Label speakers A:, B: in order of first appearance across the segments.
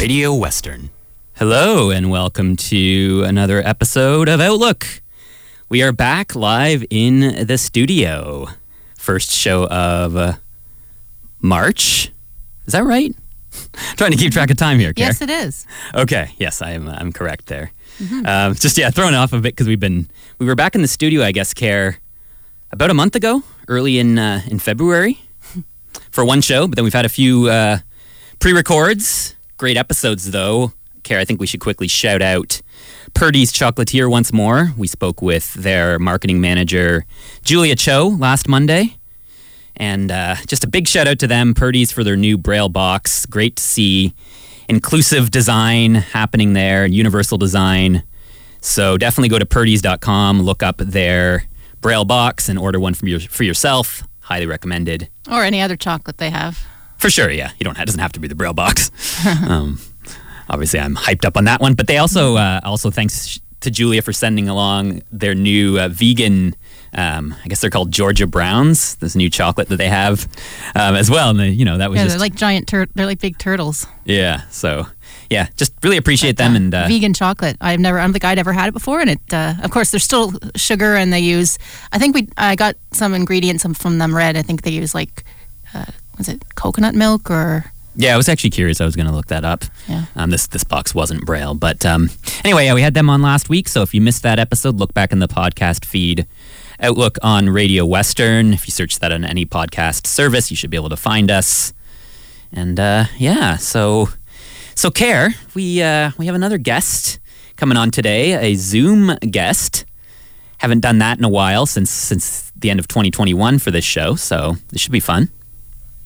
A: Radio Western. Hello, and welcome to another episode of Outlook. We are back live in the studio. First show of uh, March. Is that right? Trying to keep track of time here, Care.
B: Yes, it is.
A: Okay. Yes, I'm. I'm correct there. Um, just yeah, thrown off a bit because we've been we were back in the studio, I guess, Care, about a month ago, early in uh, in February, for one show. But then we've had a few uh, pre-records, great episodes though. Care, I think we should quickly shout out Purdy's Chocolatier once more. We spoke with their marketing manager Julia Cho last Monday. And uh, just a big shout out to them, Purdy's, for their new Braille box. Great to see inclusive design happening there, universal design. So definitely go to purdy's.com, look up their Braille box, and order one your, for yourself. Highly recommended.
B: Or any other chocolate they have.
A: For sure, yeah. You don't. It doesn't have to be the Braille box. um, obviously, I'm hyped up on that one. But they also, uh, also thanks to Julia for sending along their new uh, vegan. Um, I guess they're called Georgia Browns. This new chocolate that they have um, as well. And they, you know that was
B: Yeah,
A: just
B: they're like giant tur- they're like big turtles.
A: yeah. So yeah, just really appreciate them and uh,
B: vegan chocolate. I've never I don't think I'd ever had it before and it uh, of course there's still sugar and they use I think we I got some ingredients from them red. I think they use like uh, was it coconut milk or
A: Yeah, I was actually curious. I was going to look that up.
B: Yeah.
A: Um, this this box wasn't Braille, but um, anyway, yeah, we had them on last week. So if you missed that episode, look back in the podcast feed. Outlook on Radio Western. If you search that on any podcast service, you should be able to find us. And uh, yeah, so so care. We uh, we have another guest coming on today, a Zoom guest. Haven't done that in a while since since the end of 2021 for this show, so this should be fun.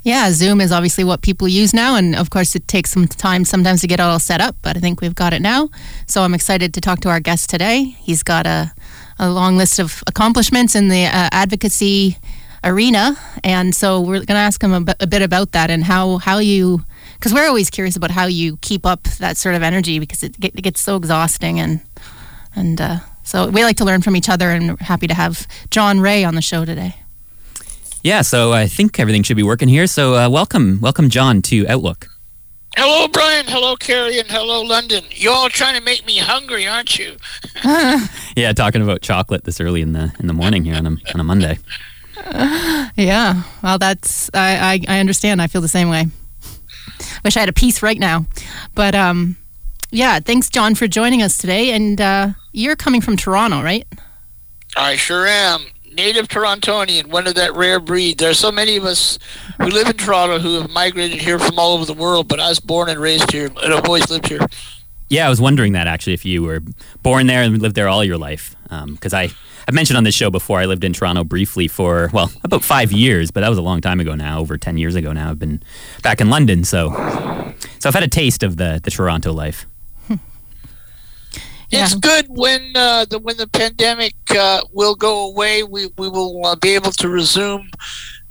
B: Yeah, Zoom is obviously what people use now, and of course, it takes some time sometimes to get it all set up, but I think we've got it now. So I'm excited to talk to our guest today. He's got a, a long list of accomplishments in the uh, advocacy arena, and so we're going to ask him a, bit- about that and how, how you, because we're always curious about how you keep up that sort of energy because it, get, it gets so exhausting, and, and uh, so we like to learn from each other, and happy to have John Rae on the show today.
A: Yeah, so I think everything should be working here. So uh, welcome, welcome, John, to Outlook.
C: Hello, Brian. Hello, Carrie, and hello, London. You're all trying to make me hungry, aren't you?
A: Yeah, talking about chocolate this early in the in the morning here on a, on a Monday.
B: Yeah, well, that's I, I I understand. I feel the same way. Wish I had a piece right now, but um, yeah. Thanks, John, for joining us today. And uh, you're coming from Toronto, right?
C: I sure am. Native Torontonian, one of that rare breed. There are so many of us who live in Toronto who have migrated here from all over the world, but I was born and raised here, and I've always lived here.
A: Yeah, I was wondering that actually if you were born there and lived there all your life. Um, because I I've mentioned on this show before I lived in Toronto briefly for well about five years, but that was a long time ago now, over ten years ago now. I've been back in London, so so I've had a taste of the the Toronto life.
C: It's
B: Yeah.
C: good when uh, the when the pandemic uh, will go away. We we will uh, be able to resume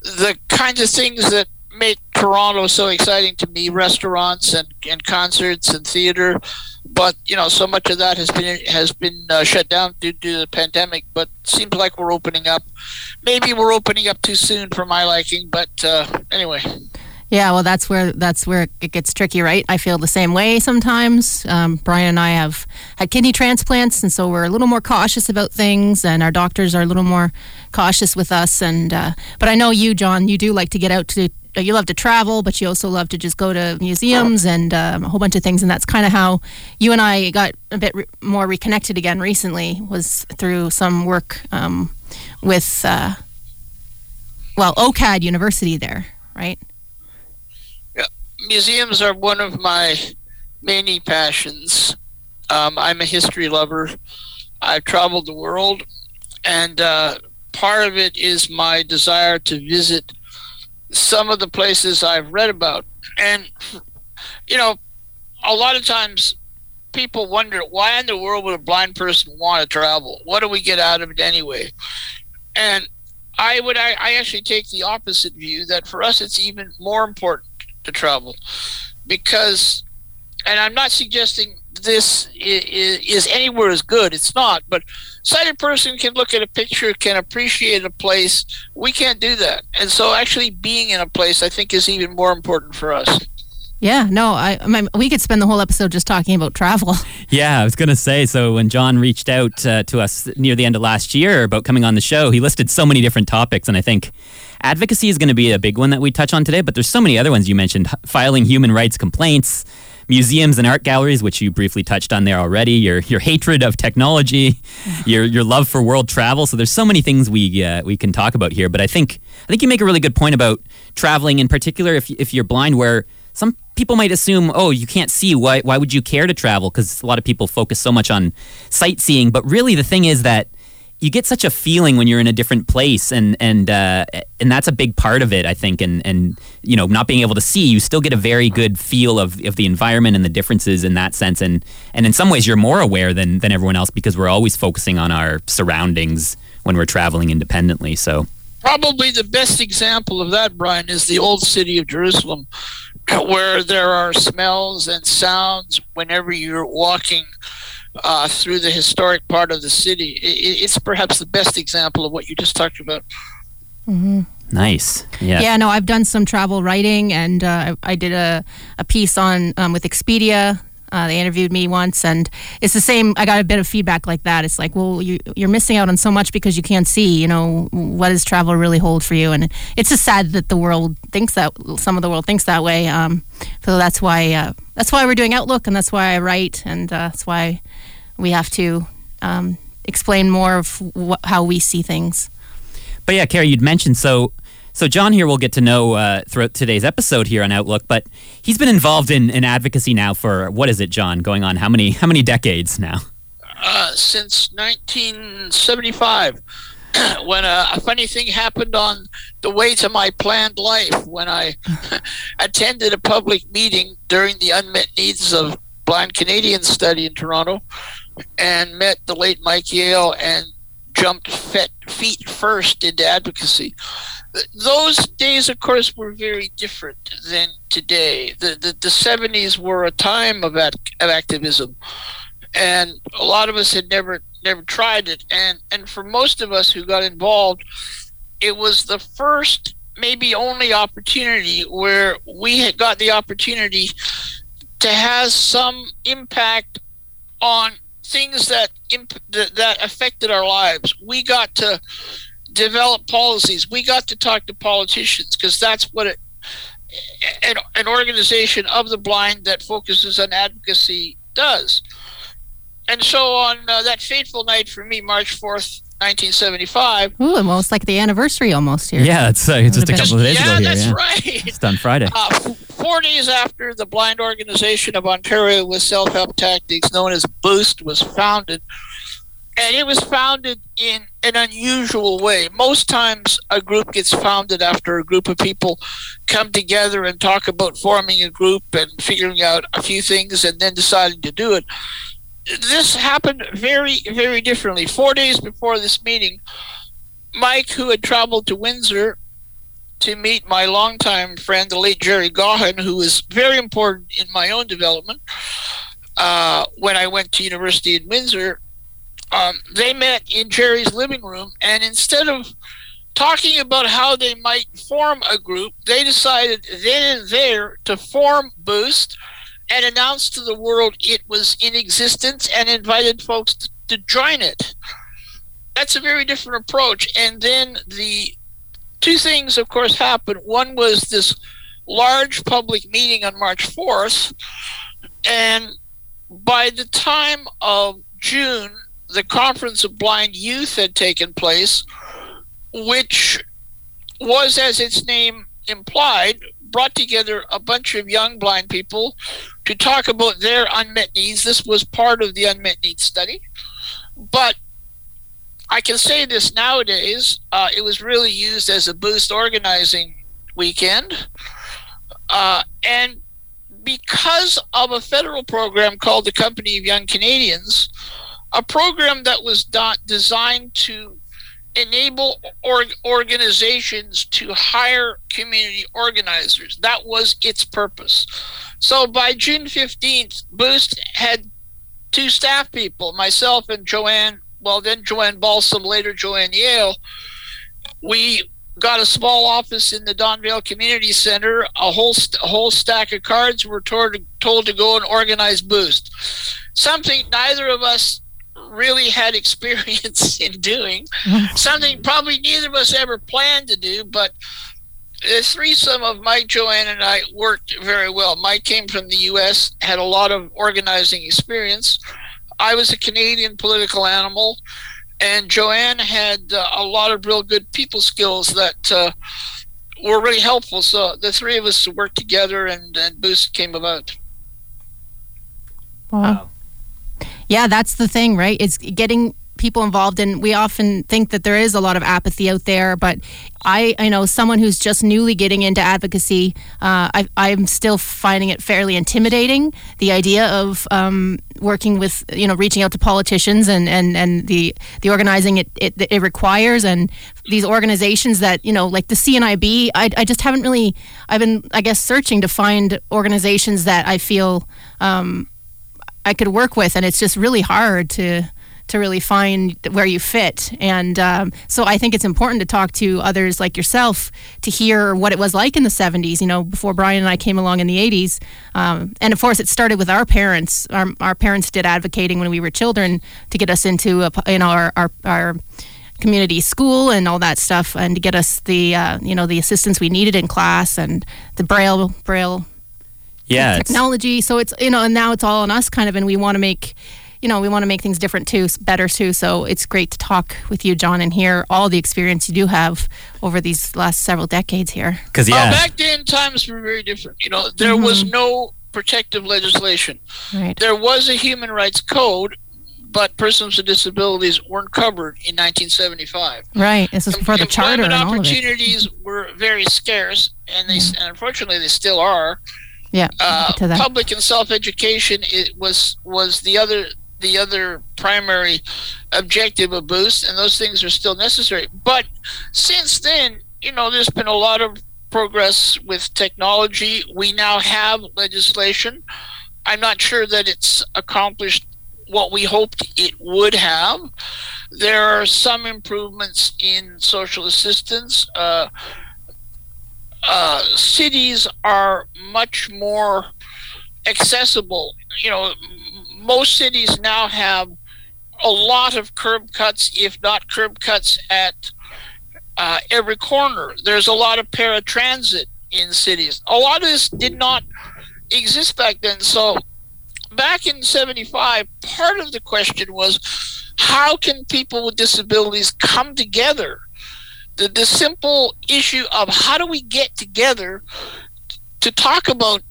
C: the kinds of things that make Toronto so exciting to me: restaurants and, and concerts and theater. But you know, so much of that has been has been uh, shut down due to the pandemic. But seems like we're opening up. Maybe we're opening up too soon for my liking. But uh, anyway,
B: Yeah, well, that's where that's where it gets tricky, right? I feel the same way sometimes. Um, Brian and I have had kidney transplants, and so we're a little more cautious about things, and our doctors are a little more cautious with us. And uh, but I know you, John, you do like to get out to. You love to travel, but you also love to just go to museums and um, a whole bunch of things, and that's kind of how you and I got a bit re- more reconnected again recently. Was through some work um, with, uh, well, OCAD University there, right?
C: Museums are one of my many passions. Um, I'm a history lover. I've traveled the world, and uh, part of it is my desire to visit some of the places I've read about. And, you know, a lot of times people wonder why in the world would a blind person want to travel? What do we get out of it anyway? And I would I, I actually take the opposite view that for us it's even more important to travel because and I'm not suggesting this is, is anywhere as good. It's not. But sighted person can look at a picture, can appreciate a place. We can't do that. And so actually being in a place, I think, is even more important for us.
B: Yeah, no, I, I mean, we could spend the whole episode just talking about travel.
A: Yeah, I was going to say. So when John reached out uh, to us near the end of last year about coming on the show, he listed so many different topics, and I think advocacy is going to be a big one that we touch on today. But there's so many other ones you mentioned: filing human rights complaints, museums and art galleries, which you briefly touched on there already. Your your hatred of technology, your your love for world travel. So there's so many things we uh, we can talk about here. But I think I think you make a really good point about traveling in particular. If if you're blind, where some people might assume, oh, you can't see. Why why would you care to travel? Because a lot of people focus so much on sightseeing. But really, the thing is that you get such a feeling when you're in a different place and and uh, and that's a big part of it I think. And and you know not being able to see you still get a very good feel of, of the environment and the differences in that sense. And and in some ways you're more aware than than everyone else because we're always focusing on our surroundings when we're traveling independently. So
C: probably the best example of that Brian is the old city of Jerusalem where there are smells and sounds whenever you're walking uh, through the historic part of the city. It, it's perhaps the best example of what you just talked about.
B: Mm-hmm.
A: Nice. Yeah.
B: Yeah. No, I've done some travel writing, and uh, I did a, a piece on um, with Expedia. Uh, they interviewed me once, and it's the same. I got a bit of feedback like that. It's like, well, you, you're missing out on so much because you can't see. You know, what does travel really hold for you? And it's just sad that the world thinks that some of the world thinks that way. Um, so that's why uh, that's why we're doing Outlook, and that's why I write, and uh, that's why we have to um, explain more of wh- how we see things.
A: But yeah, Carrie, you'd mentioned so. So John here we'll get to know uh, throughout today's episode here on Outlook, but he's been involved in, in advocacy now for what is it, John? Going on how many how many decades now?
C: Uh, since 1975, when a, a, funny thing happened on the way to my planned life when I attended a public meeting during the unmet needs of blind Canadians study in Toronto and met the late Mike Yale and jumped feet first into advocacy. Those days, of course, were very different than today. The, the, the 70s were a time of, ad, of activism, and a lot of us had never never tried it. And, and for most of us who got involved, it was the first, maybe only opportunity where we had got the opportunity to have some impact on things that imp- that affected our lives. We got to develop policies. We got to talk to politicians because that's what it, an, an organization of the blind that focuses on advocacy does. And so on uh, that fateful night for me, March 4th, 1975. Ooh,
B: almost like the anniversary almost here.
A: Yeah, it's, uh, it's just a couple of days
C: yeah,
A: ago
C: here.
A: That's yeah,
C: right.
A: It's done Friday.
C: Uh, four days after the Blind Organization of Ontario with Self-Help Tactics, known as Boost, was founded, and it was founded in an unusual way. Most times, a group gets founded after a group of people come together and talk about forming a group and figuring out a few things and then deciding to do it this happened very, very differently. Four days before this meeting, Mike, who had traveled to Windsor to meet my longtime friend, the late Jerry Gaughan, who was very important in my own development uh, when I went to university in Windsor, um, they met in Jerry's living room, and instead of talking about how they might form a group, they decided then and there to form Boost – and announced to the world it was in existence and invited folks to, to join it. That's a very different approach. And then the two things, of course, happened. One was this large public meeting on March 4th. And by the time of June, the Conference of Blind Youth had taken place, which was, as its name implied, brought together a bunch of young blind people to talk about their unmet needs. This was part of the unmet needs study. But I can say this nowadays, uh, it was really used as a boost organizing weekend. Uh, and because of a federal program called the Company of Young Canadians, a program that was not designed to enable org- organizations to hire community organizers. That was its purpose. So by June 15th, Boost had two staff people, myself and Joanne, well, then Joanne Balsam, later Joanne Yale. We got a small office in the Donvale Community Center, a whole, st- a whole stack of cards. We're told, told to go and organize Boost. Something neither of us really had experience in doing. Something probably neither of us ever planned to do, but the threesome of Mike, Joanne, and I worked very well. Mike came from the U.S., had a lot of organizing experience. I was a Canadian political animal, and Joanne had uh, a lot of real good people skills that uh, were really helpful. So the three of us worked together, and, and Boost came about.
B: Wow. wow. Yeah, that's the thing, right? It's getting people involved and we often think that there is a lot of apathy out there but i i know someone who's just newly getting into advocacy uh, I, i'm still finding it fairly intimidating the idea of um, working with you know reaching out to politicians and and and the the organizing it, it it requires and these organizations that you know like the CNIB I, I just haven't really I've been I guess searching to find organizations that I feel um, I could work with, and it's just really hard to to really find where you fit. And um, so I think it's important to talk to others like yourself to hear what it was like in the 70s, you know, before Brian and I came along in the 80s. Um, and of course, it started with our parents. Our, our parents did advocating when we were children to get us into, a, you know, our, our, our community school and all that stuff and to get us the, uh, you know, the assistance we needed in class and the braille, braille
A: yeah,
B: technology. So it's you know, and now it's all on us, kind of, and we want to make you know, we want to make things different too, better too. So it's great to talk with you, John, and hear all the experience you do have over these last several decades here.
A: Because yeah,
C: back then times were very different. You know, there mm-hmm. was no protective legislation.
B: Right.
C: There was a human rights code, but persons with disabilities weren't covered in 1975.
B: Right. This is before the charter and all
C: opportunities were very scarce, and they mm-hmm. and unfortunately they still are.
B: Yeah.
C: Uh, public and self education was was the other the other primary objective of boost, and those things are still necessary. But since then, you know, there's been a lot of progress with technology. We now have legislation. I'm not sure that it's accomplished what we hoped it would have. There are some improvements in social assistance. Uh, uh, cities are much more accessible. You know, most cities now have a lot of curb cuts, if not curb cuts, at uh, every corner. There's a lot of paratransit in cities. A lot of this did not exist back then. So, back in 75, part of the question was how can people with disabilities come together the, the simple issue of how do we get together to talk about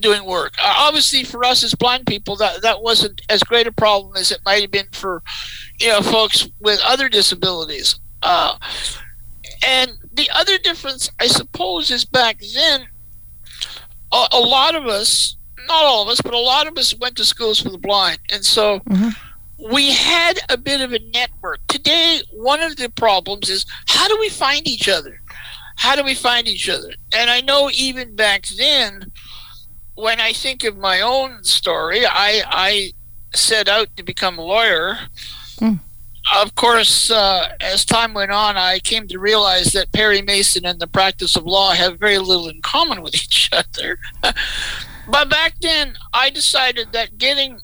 C: doing work. Uh, obviously, for us as blind people, that that wasn't as great a problem as it might have been for you know folks with other disabilities. Uh, and the other difference, I suppose, is back then, a, a, lot of us, not all of us, but a lot of us went to schools for the blind, and so. Mm-hmm we had a bit of a network. Today, one of the problems is how do we find each other? How do we find each other? And I know even back then, when I think of my own story, I, I set out to become a lawyer. Mm. Of course, uh, as time went on, I came to realize that Perry Mason and the practice of law have very little in common with each other. but back then, I decided that getting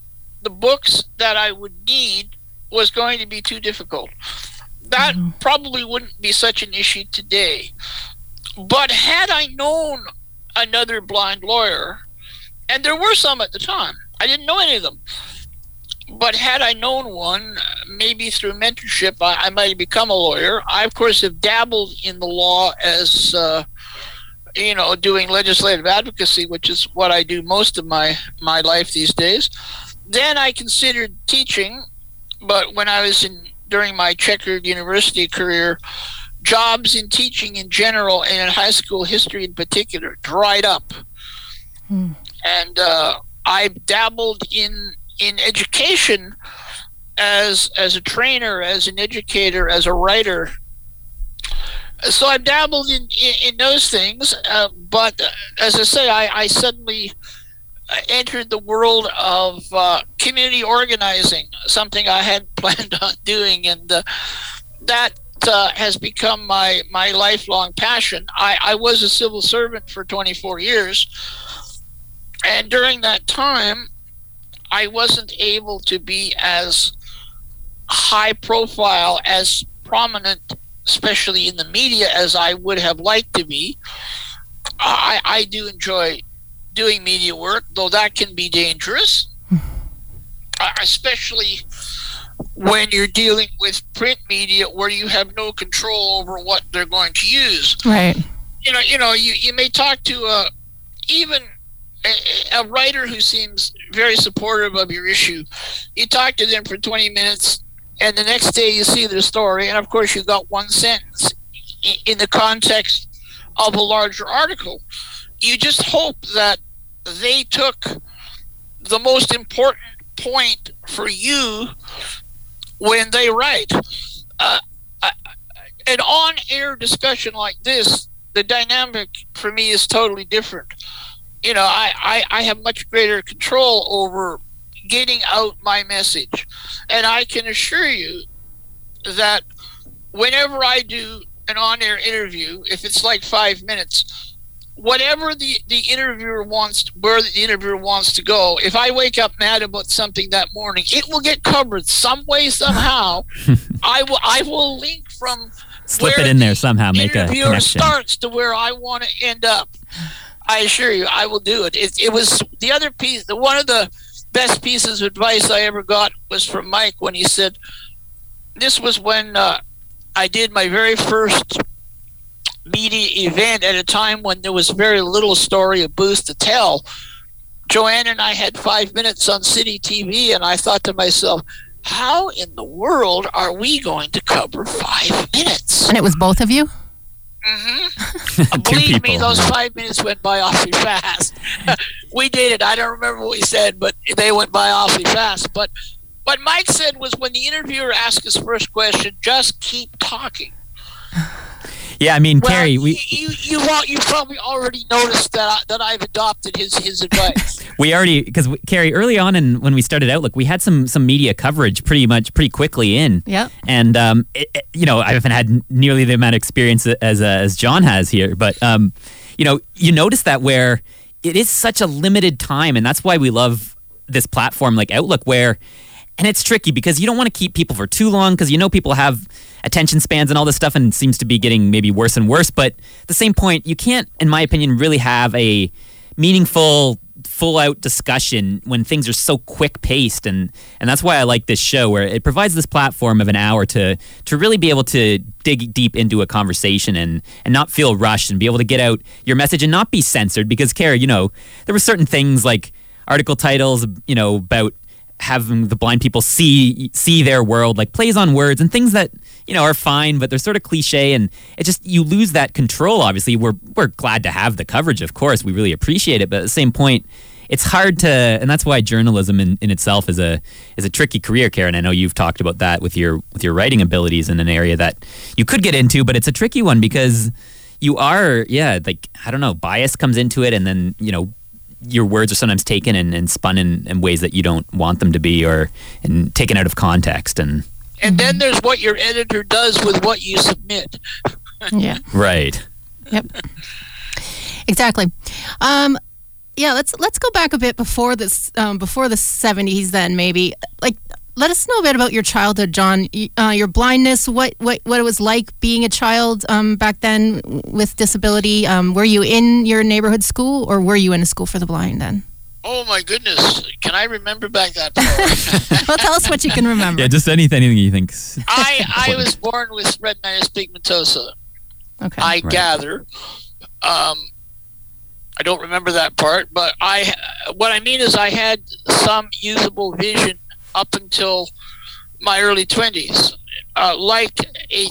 C: the books that I would need was going to be too difficult. That mm-hmm. probably wouldn't be such an issue today. But had I known another blind lawyer, and there were some at the time, I didn't know any of them. But had I known one, maybe through mentorship, I, I might have become a lawyer. I, of course, have dabbled in the law as, uh, you know, doing legislative advocacy, which is what I do most of my, my life these days then I considered teaching, but when I was in during my checkered university career, jobs in teaching in general and in high school history in particular dried up. Hmm. and uh, I dabbled in in education as as a trainer, as an educator, as a writer. So I've dabbled in in, in those things, uh, but uh, as I say, I, I suddenly entered the world of uh, community organizing, something I hadn't planned on doing, and uh, that uh, has become my my lifelong passion. I, I was a civil servant for 24 years, and during that time, I wasn't able to be as high profile, as prominent, especially in the media, as I would have liked to be. I, I do enjoy doing media work, though that can be dangerous, uh, especially when you're dealing with print media where you have no control over what they're going to use.
B: Right.
C: You know, you know, you, you may talk to a even a, a writer who seems very supportive of your issue. You talk to them for 20 minutes, and the next day you see their story, and of course you got one sentence in the context of a larger article. You just hope that they took the most important point for you when they write. Uh, an on air discussion like this, the dynamic for me is totally different. You know, I, I, I have much greater control over getting out my message. And I can assure you that whenever I do an on air interview, if it's like five minutes, whatever the the interviewer wants where the interviewer wants to go if i wake up mad about something that morning it will get covered some way somehow. I will i will link from
A: slip it in there somehow make a connection.
C: starts to where i want to end up. I assure you i will do it. it it was the other piece the one of the best pieces of advice i ever got was from mike when he said this was when uh, i did my very first media event at a time when there was very little story of boost to tell. Joanne and I had five minutes on City TV, and I thought to myself, how in the world are we going to cover five minutes?
B: And it was both of you?
C: Mm-hmm. Believe people. me, those five minutes went by awfully fast. we did it. I don't remember what we said, but they went by awfully fast. But what Mike said was when the interviewer asked his first question, just keep talking.
A: Yeah, I mean,
C: well,
A: Carrie, we
C: you you you probably already noticed that I, that I've adopted his his advice.
A: we already because Carrie early on and when we started out, look, we had some some media coverage pretty much pretty quickly in.
B: Yeah.
A: And um, it, it, you know, I haven't had nearly the amount of experience as uh, as John has here, but um, you know, you notice that where it is such a limited time, and that's why we love this platform like Outlook, where and it's tricky because you don't want to keep people for too long because you know people have attention spans and all this stuff and seems to be getting maybe worse and worse. But at the same point, you can't, in my opinion, really have a meaningful full out discussion when things are so quick paced and and that's why I like this show where it provides this platform of an hour to to really be able to dig deep into a conversation and and not feel rushed and be able to get out your message and not be censored because Kara you know there were certain things like article titles you know about having the blind people see see their world like plays on words and things that you know are fine but they're sort of cliche and it just you lose that control obviously. We're we're glad to have the coverage of course. We really appreciate it. But at the same point it's hard to and that's why journalism in, in itself is a is a tricky career Karen. I know you've talked about that with your with your writing abilities in an area that you could get into but it's a tricky one because you are yeah like I don't know bias comes into it and then you know your words are sometimes taken and, and spun in, in, ways that you don't want them to be or and taken out of context and
C: and then there's what your editor does with what you submit.
B: Yeah.
A: Right.
B: Yep. Exactly. Um, yeah let's let's go back a bit before this um, before the 70s then maybe. Like let us know a bit about your childhood, John. Uh, your blindness, what, what what it was like being a child um, back then with disability. Um, were you in your neighborhood school, or were you in a school for the blind then?
C: Oh my goodness! Can I remember back that far?
B: well, tell us what you can remember.
A: Yeah, just anything, anything you think.
C: I I was born with retinitis pigmentosa.
B: Okay.
C: I right. gather. Um, I don't remember that part, but I what I mean is I had some usable vision up until my early 20s. Uh, like a,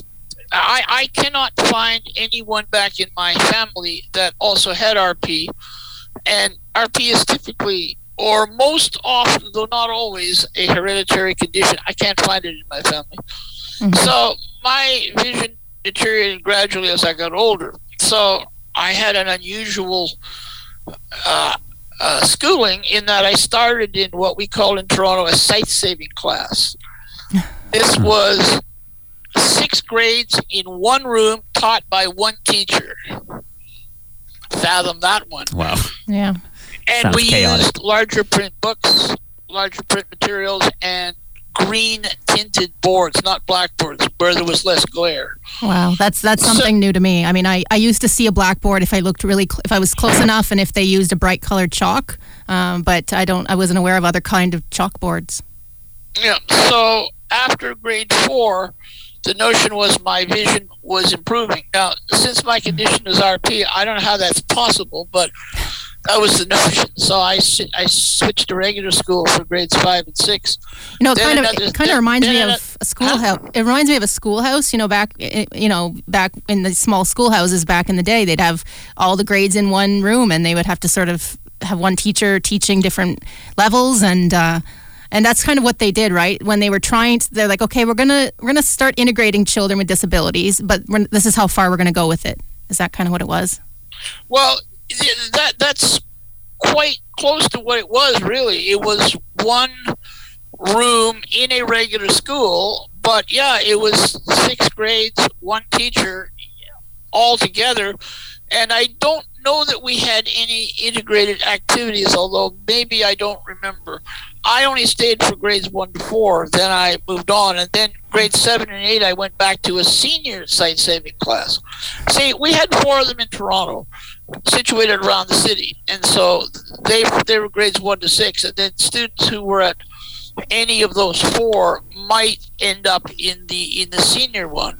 C: I, I cannot find anyone back in my family that also had RP. And RP is typically, or most often, though not always, a hereditary condition. I can't find it in my family. Mm-hmm. So my vision deteriorated gradually as I got older. So I had an unusual uh, uh, schooling in that I started in what we call in Toronto a sight saving class. This was six grades in one room taught by one teacher. Fathom that one.
A: Wow.
B: Yeah.
C: And Sounds we chaotic. used larger print books, larger print materials, and green tinted boards, not blackboards, where there was less glare.
B: Wow, that's that's something so, new to me. I mean, I, I used to see a blackboard if I looked really cl- if I was close enough, and if they used a bright colored chalk. Um, but I don't. I wasn't aware of other kind of chalkboards.
C: Yeah. So after grade four, the notion was my vision was improving. Now, since my condition is RP, I don't know how that's possible, but that was the notion. So I, I switched to regular school for grades five and six.
B: You know, it kind of it kind of reminds me of a schoolhouse. Huh? It reminds me of a schoolhouse. You know, back you know back in the small schoolhouses back in the day, they'd have all the grades in one room, and they would have to sort of have one teacher teaching different levels and. Uh, and that's kind of what they did right when they were trying to they're like okay we're gonna we're gonna start integrating children with disabilities but this is how far we're gonna go with it is that kind of what it was
C: well that that's quite close to what it was really. It was one room in a regular school but yeah it was six grades one teacher all together. And i don't know that we had any integrated activities although maybe i don't remember. I only stayed for grades one to four then i moved on and then grades seven and eight i went back to a senior sight saving class. See we had four of them in toronto situated around the city, and so they they were grades one to six, and then students who were at any of those four might end up in the in the senior one.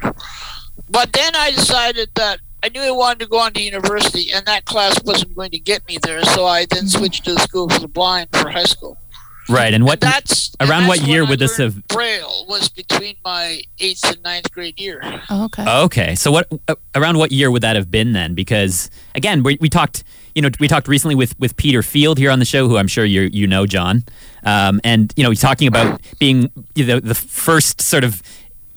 C: But then I decided that I knew I wanted to go on to university, and that class wasn't going to get me there, so I then mm-hmm. switched to the school for the blind for high school.
A: Right, and what and that's around
C: and
A: that's what year would
C: this
A: have?
C: Braille was between my eighth and ninth grade year.
B: Oh, okay.
A: Okay, so what uh, around what year would that have been then? Because again, we, we talked, you know, we talked recently with with Peter Field here on the show, who I'm sure you you know, John, um, and you know, he's talking about being you know, the first sort of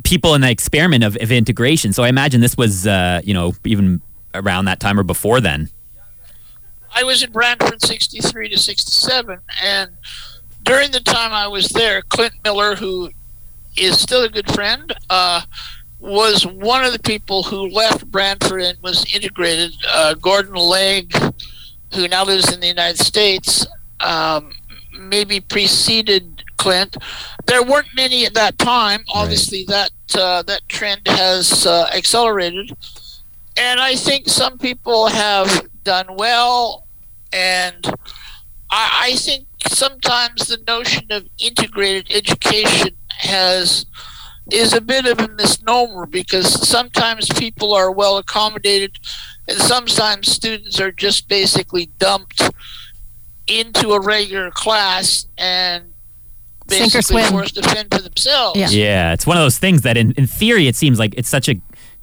A: people in the experiment of, of integration. So I imagine this was, uh, you know, even around that time or before then.
C: I was in Brantford, '63 to '67, and during the time I was there, Clint Miller, who is still a good friend, uh, was one of the people who left Brantford and was integrated. Uh, Gordon Legg, who now lives in the United States, um, maybe preceded Clint. There weren't many at that time. Obviously, right. that uh, that trend has uh, accelerated, and I think some people have done well, and I, I think sometimes the notion of integrated education has is a bit of a misnomer because sometimes people are well accommodated and sometimes students are just basically dumped into a regular class and basically forced to fend for themselves.
A: Yeah. yeah, it's one of those things that in, in theory it seems like it's such a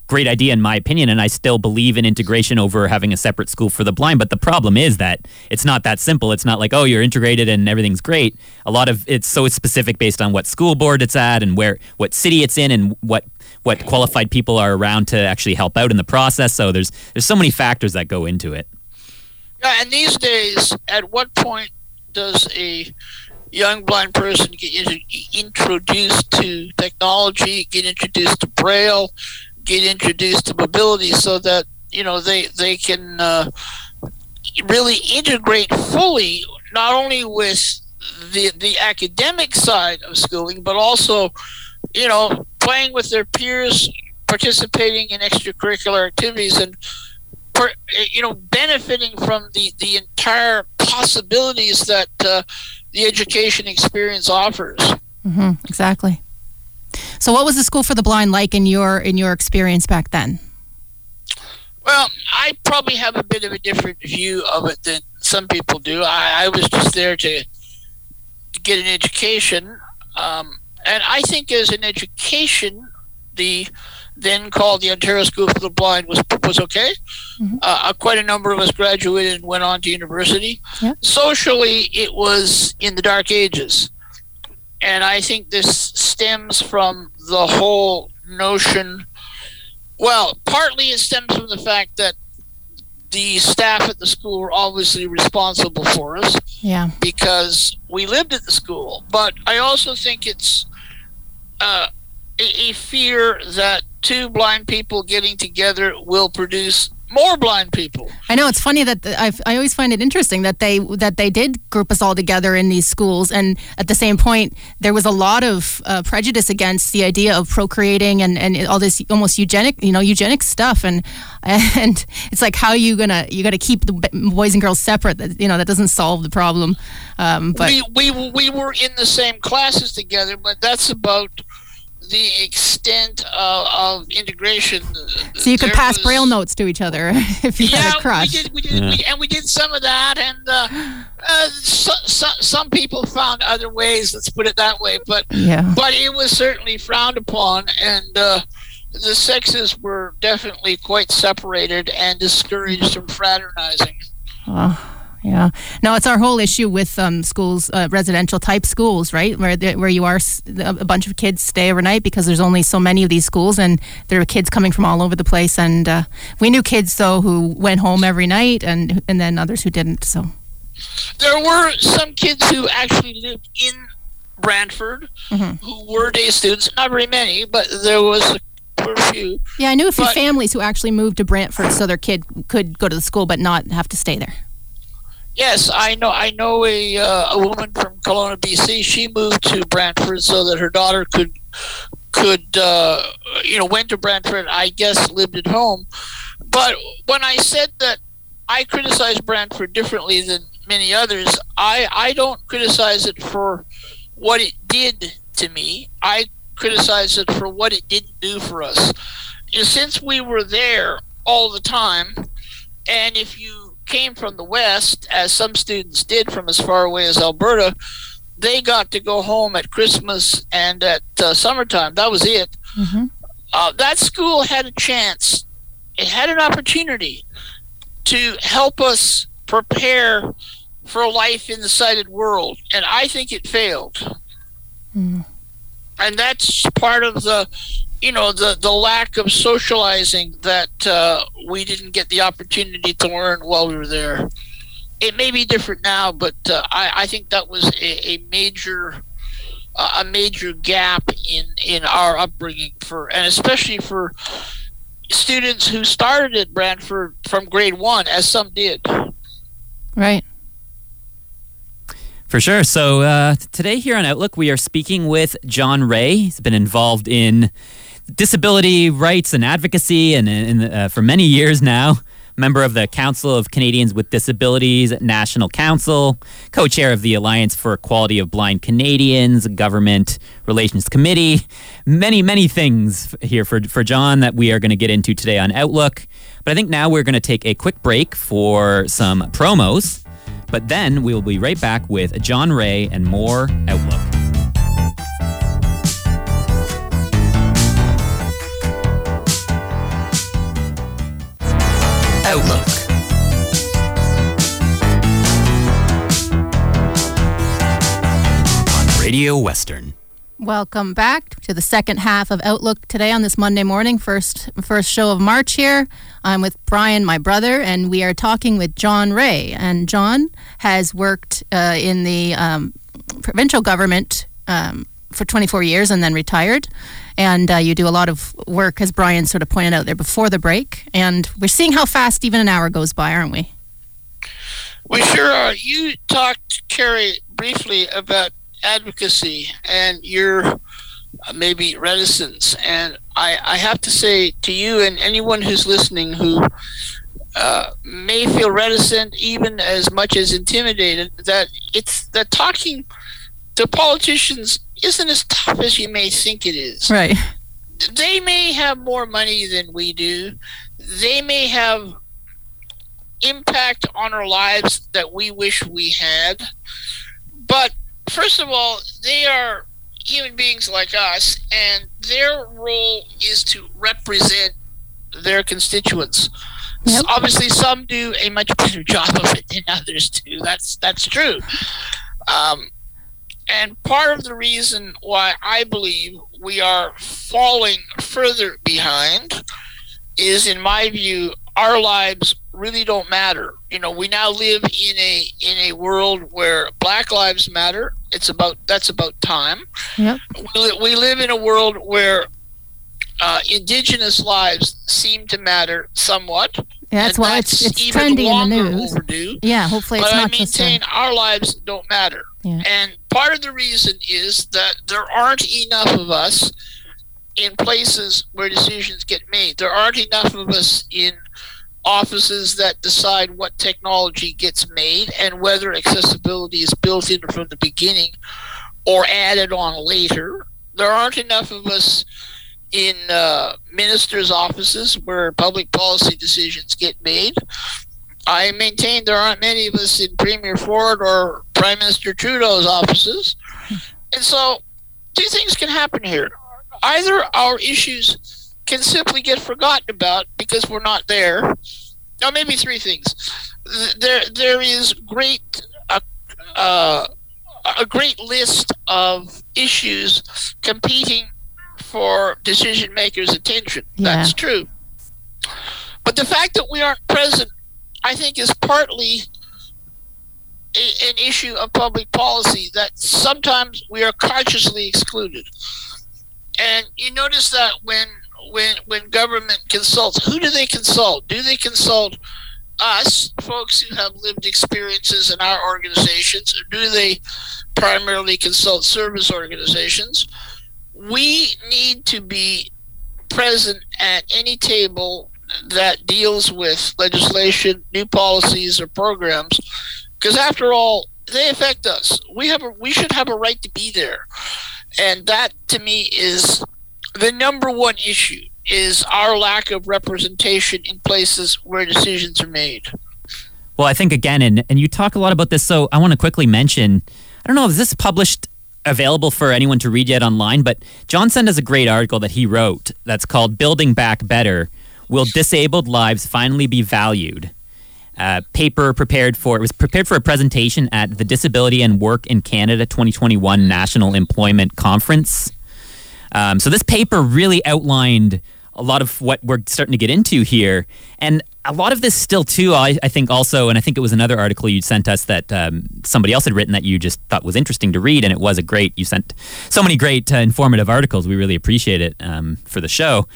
A: great idea in my opinion and I still believe in integration over having a separate school for the blind but the problem is that it's not that simple. It's not like oh you're integrated and everything's great. A lot of it's so specific based on what school board it's at and where what city it's in and what what qualified people are around to actually help out in the process. So there's there's so many factors that go into it.
C: Yeah and these days at what point does a young blind person get introduced to technology, get introduced to Braille, get introduced to mobility so that you know they they can uh, really integrate fully not only with the the academic side of schooling but also you know playing with their peers participating in extracurricular activities and per, you know benefiting from the the entire possibilities that uh, the education experience offers.
B: Mm-hmm, exactly so, what was the School for the Blind like in your in your experience back then?
C: Well, I probably have a bit of a different view of it than some people do. I, I was just there to, to get an education, um, and I think as an education, the then called the Ontario School for the Blind, was was okay. Mm-hmm. Uh, quite a number of us graduated and went on to university. Yep. Socially, it was in the dark ages, and I think this stems from the whole notion. Well, partly it stems from the fact that the staff at the school were obviously responsible for us.
B: Yeah.
C: Because we lived at the school. But I also think it's uh, a, a fear that two blind people getting together will produce more blind people.
B: I know it's funny that the, i always find it interesting that they that they did group us all together in these schools, and at the same point, there was a lot of uh, prejudice against the idea of procreating and, and all this almost eugenic, you know, eugenic stuff, and and it's like how you gonna you got to keep the boys and girls separate. That you know that doesn't solve the problem. Um, but
C: we, we we were in the same classes together, but that's about the extent of, of, integration.
B: So you could pass was, braille notes to each other if you
C: yeah,
B: had a crush.
C: We did, we did, yeah. we, and we did some of that, and uh, uh, so, so, some people found other ways. Let's put it that way. But
B: yeah.
C: but it was certainly frowned upon, and uh, the sexes were definitely quite separated and discouraged from fraternizing.
B: Oh. Yeah. No, it's our whole issue with um, schools, uh, residential type schools, right? Where where you are a bunch of kids stay overnight because there's only so many of these schools, and there are kids coming from all over the place. And uh, we knew kids though who went home every night, and and then others who didn't. So
C: there were some kids who actually lived in Brantford mm-hmm. who were day students. Not very many, but there was a few.
B: Yeah, I knew a few but, families who actually moved to Brantford so their kid could go to the school but not have to stay there.
C: Yes, I know. I know a uh, a woman from Kelowna, BC. She moved to Brantford so that her daughter could could uh, you know went to Brantford. I guess lived at home. But when I said that I criticize Brantford differently than many others, I I don't criticize it for what it did to me. I criticize it for what it didn't do for us. Since we were there all the time, and if you came from the West, as some students did from as far away as Alberta, they got to go home at Christmas and at uh, summertime. That was it. Mm-hmm. Uh, that school had a chance, it had an opportunity to help us prepare for life in the sighted world. And I think it failed. Mm. And that's part of the you know the the lack of socializing that uh, we didn't get the opportunity to learn while we were there. It may be different now, but uh, I, I think that was a, a major uh, a major gap in in our upbringing for and especially for students who started at Brantford from grade one, as some did.
B: Right.
A: For sure. So uh, today here on Outlook, we are speaking with John Rae. He's been involved in disability rights and advocacy, and, and uh, for many years now. Member of the Council of Canadians with Disabilities National Council, co chair of the Alliance for Equality of Blind Canadians, Government Relations Committee. Many, many things here for, for John that we are going to get into today on Outlook. But I think now we're going to take a quick break for some promos. But then we will be right back with John Rae and more Outlook. Outlook. Radio Western.
B: Welcome back to the second half of Outlook today on this Monday morning, first first show of March here. I'm with Brian, my brother, and we are talking with John Rae. And John has worked uh, in the um, provincial government um, for 24 years and then retired. And uh, you do a lot of work, as Brian sort of pointed out there before the break. And we're seeing how fast even an hour goes by, aren't we?
C: We sure are. You talked, Carrie, briefly about advocacy and your uh, maybe reticence. And I, I have to say to you and anyone who's listening who uh, may feel reticent, even as much as intimidated, that it's that talking to politicians isn't as tough as you may think it is.
B: Right.
C: They may have more money than we do. They may have impact on our lives that we wish we had. But first of all, they are human beings like us, and their role is to represent their constituents. Yep. So obviously, some do a much better job of it than others do. That's that's true. Um, and part of the reason why I believe we are falling further behind is, in my view, our lives really don't matter. You know, we now live in a in a world where Black Lives Matter. It's about that's about time.
B: Yep.
C: We, we live in a world where uh, Indigenous lives seem to matter somewhat.
B: Yeah, that's why it's it's trendy in the news.
C: Overdue.
B: Yeah, hopefully it's
C: but
B: not
C: I maintain
B: just
C: a... our lives don't matter.
B: Yeah.
C: And part of the reason is that there aren't enough of us in places where decisions get made. There aren't enough of us in offices that decide what technology gets made and whether accessibility is built in from the beginning or added on later. There aren't enough of us in uh, ministers' offices where public policy decisions get made. I maintain there aren't many of us in Premier Ford or Prime Minister Trudeau's offices. And so, two things can happen here. Either our issues can simply get forgotten about because we're not there. Now, maybe three things. There, there is great, uh, uh, a great list of issues competing for decision makers' attention. Yeah. That's true. But the fact that we aren't present, I think, is partly a, an issue of public policy that sometimes we are consciously excluded. And you notice that when when when government consults, who do they consult? Do they consult us, folks who have lived experiences in our organizations, or do they primarily consult service organizations? We need to be present at any table that deals with legislation, new policies, or programs, because after all, they affect us. We have a we should have a right to be there, and that to me is the number one issue is our lack of representation in places where decisions are made.
A: Well, I think again, and, and you talk a lot about this, so I want to quickly mention I don't know, is this published available for anyone to read yet online? But John Send has a great article that he wrote that's called Building Back Better Will Disabled Lives Finally Be Valued? Uh, paper prepared for it was prepared for a presentation at the Disability and Work in Canada 2021 National Employment Conference. Um, so this paper really outlined a lot of what we're starting to get into here, and a lot of this still too. I, I think also, and I think it was another article you sent us that um, somebody else had written that you just thought was interesting to read, and it was a great. You sent so many great uh, informative articles. We really appreciate it um, for the show.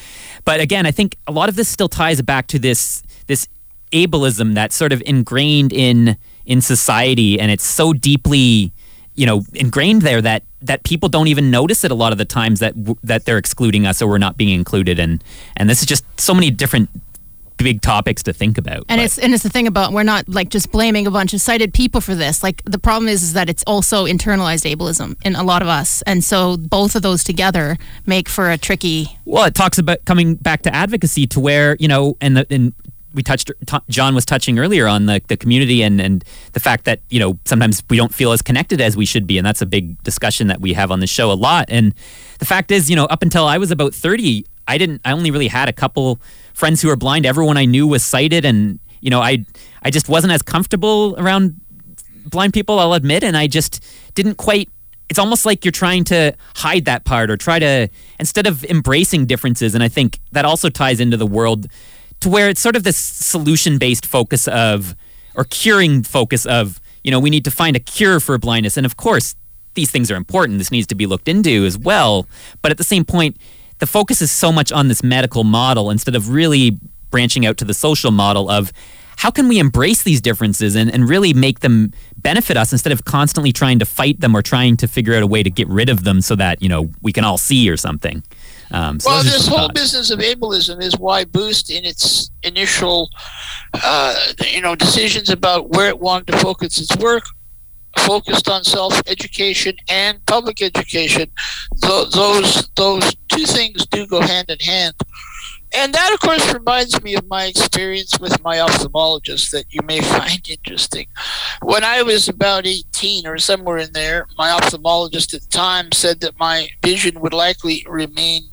A: But again, I think a lot of this still ties back to this this ableism that's sort of ingrained in in society, and it's so deeply you know ingrained there that that people don't even notice it a lot of the times that that they're excluding us or we're not being included and and this is just so many different big topics to think about.
B: And but. it's and it's the thing about we're not like just blaming a bunch of sighted people for this. Like the problem is is that it's also internalized ableism in a lot of us, and so both of those together make for a tricky.
A: Well, it talks about coming back to advocacy to where you know, and the and we touched t- John was touching earlier on the, the community and, and the fact that you know sometimes we don't feel as connected as we should be and that's a big discussion that we have on the show a lot. And the fact is you know up until I was about 30 I didn't I only really had a couple friends who were blind. Everyone I knew was sighted and you know I I just wasn't as comfortable around blind people I'll admit and I just didn't quite it's almost like you're trying to hide that part or try to instead of embracing differences and I think that also ties into the world to where it's sort of this solution based focus of, or curing focus of, you know, we need to find a cure for blindness. And of course, these things are important. This needs to be looked into as well. But at the same point, the focus is so much on this medical model instead of really branching out to the social model of how can we embrace these differences and, and really make them benefit us instead of constantly trying to fight them or trying to figure out a way to get rid of them so that, you know, we can all see or something.
C: Um, so well, this whole thoughts. business of ableism is why Boost, in its initial, uh, you know, decisions about where it wanted to focus its work, focused on self-education and public education. So those those two things do go hand in hand. And that, of course, reminds me of my experience with my ophthalmologist that you may find interesting. When I was about 18 or somewhere in there, my ophthalmologist at the time said that my vision would likely remain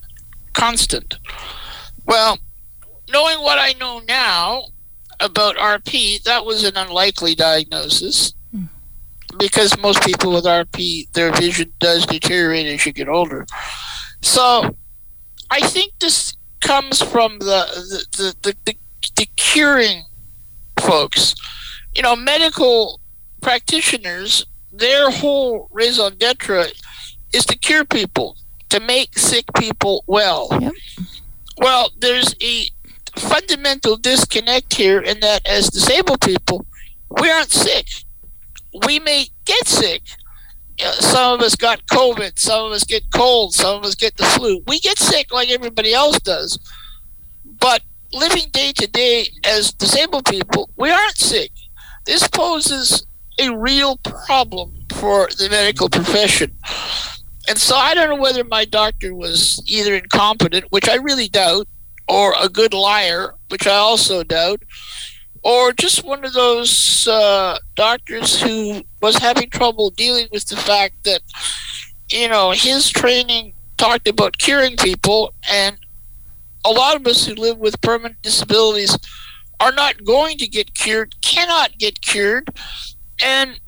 C: constant. Well, knowing what I know now about RP, that was an unlikely diagnosis because most people with RP, their vision does deteriorate as you get older. So I think this comes from the the, the, the, the curing folks. You know, medical practitioners, their whole raison d'etre is to cure people, to make sick people well. Yep. Well, there's a fundamental disconnect here in that as disabled people, we aren't sick. We may get sick. You know, some of us got COVID, some of us get cold, some of us get the flu. We get sick like everybody else does. But living day to day as disabled people, we aren't sick. This poses a real problem for the medical profession. And so I don't know whether my doctor was either incompetent, which I really doubt, or a good liar, which I also doubt, or just one of those uh, doctors who was having trouble dealing with the fact that, you know, his training talked about curing people, and a lot of us who live with permanent disabilities are not going to get cured, cannot get cured, and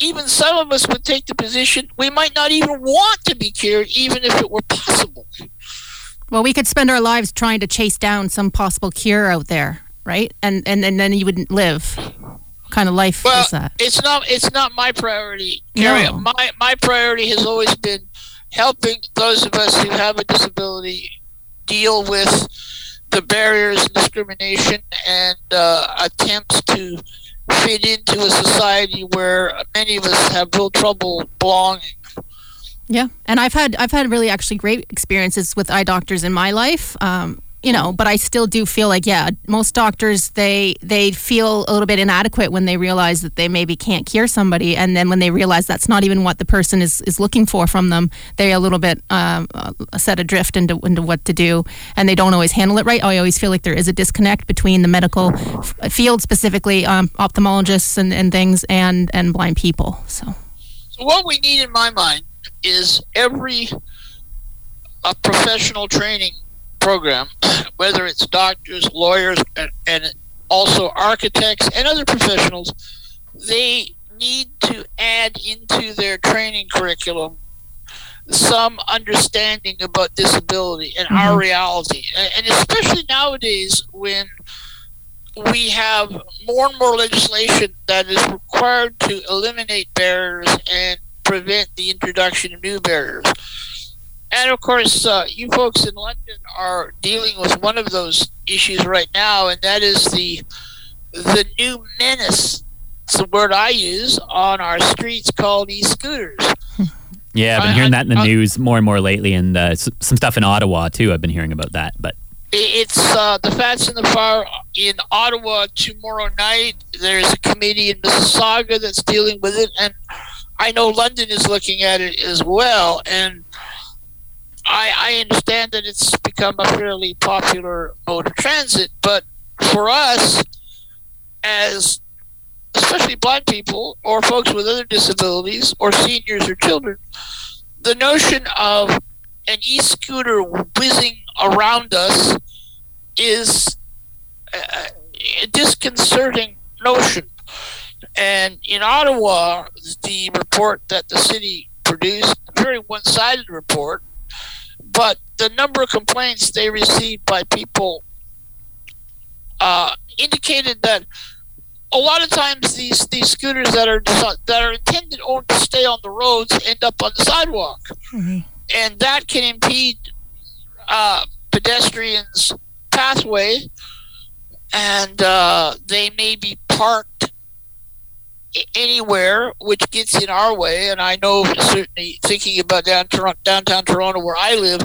C: even some of us would take the position we might not even want to be cured, even if it were possible.
B: Well, we could spend our lives trying to chase down some possible cure out there, right? And and, and then you wouldn't live. What kind of life
C: well,
B: is that?
C: It's not it's not my priority, Carrie. No. My my priority has always been helping those of us who have a disability deal with the barriers and discrimination and uh, attempts to fit into a society where many of us have real trouble belonging.
B: Yeah, and I've had I've had really actually great experiences with eye doctors in my life. Um, you know, but I still do feel like yeah, most doctors they they feel a little bit inadequate when they realize that they maybe can't cure somebody, and then when they realize that's not even what the person is, is looking for from them, they're a little bit um, uh, set adrift into into what to do, and they don't always handle it right. I always feel like there is a disconnect between the medical f- field, specifically um, ophthalmologists and, and things, and and blind people. So.
C: so, what we need in my mind is every a professional training program, whether it's doctors, lawyers, and, and also architects and other professionals, they need to add into their training curriculum some understanding about disability and mm-hmm. our reality. And especially nowadays when we have more and more legislation that is required to eliminate barriers and prevent the introduction of new barriers. And of course, uh, you folks in London are dealing with one of those issues right now, and that is the the new menace. It's the word I use on our streets called e-scooters.
A: Yeah, I've been hearing that in the news more and more lately, and uh, some stuff in Ottawa too. I've been hearing about that, but
C: it's uh, the Fats in the Fire in Ottawa tomorrow night. There's a committee in Mississauga that's dealing with it, and I know London is looking at it as well, and I, I understand that it's become a fairly popular mode of transit. But for us, as especially blind people or folks with other disabilities or seniors or children, the notion of an e-scooter whizzing around us is a, a disconcerting notion. And in Ottawa, the report that the city produced, a very one sided report, but the number of complaints they received by people uh, indicated that a lot of times these, these scooters that are that are intended only to stay on the roads end up on the sidewalk, mm-hmm. and that can impede uh, pedestrians' pathway, and uh, they may be parked anywhere which gets in our way, and I know certainly thinking about downtown, downtown Toronto where I live,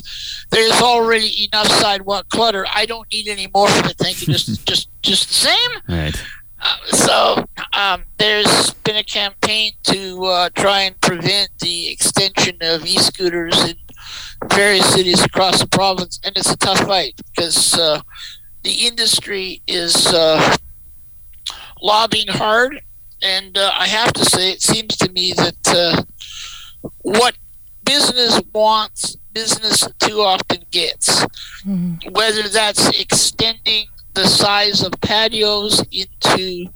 C: there's already enough sidewalk clutter. I don't need any more of it. Thank you. Just, just, just the same.
A: Right.
C: Uh, so um, there's been a campaign to uh, try and prevent the extension of e-scooters in various cities across the province, and it's a tough fight because uh, the industry is uh, lobbying hard, and uh, I have to say, it seems to me that uh, what business wants, business too often gets. Mm-hmm. Whether that's extending the size of patios into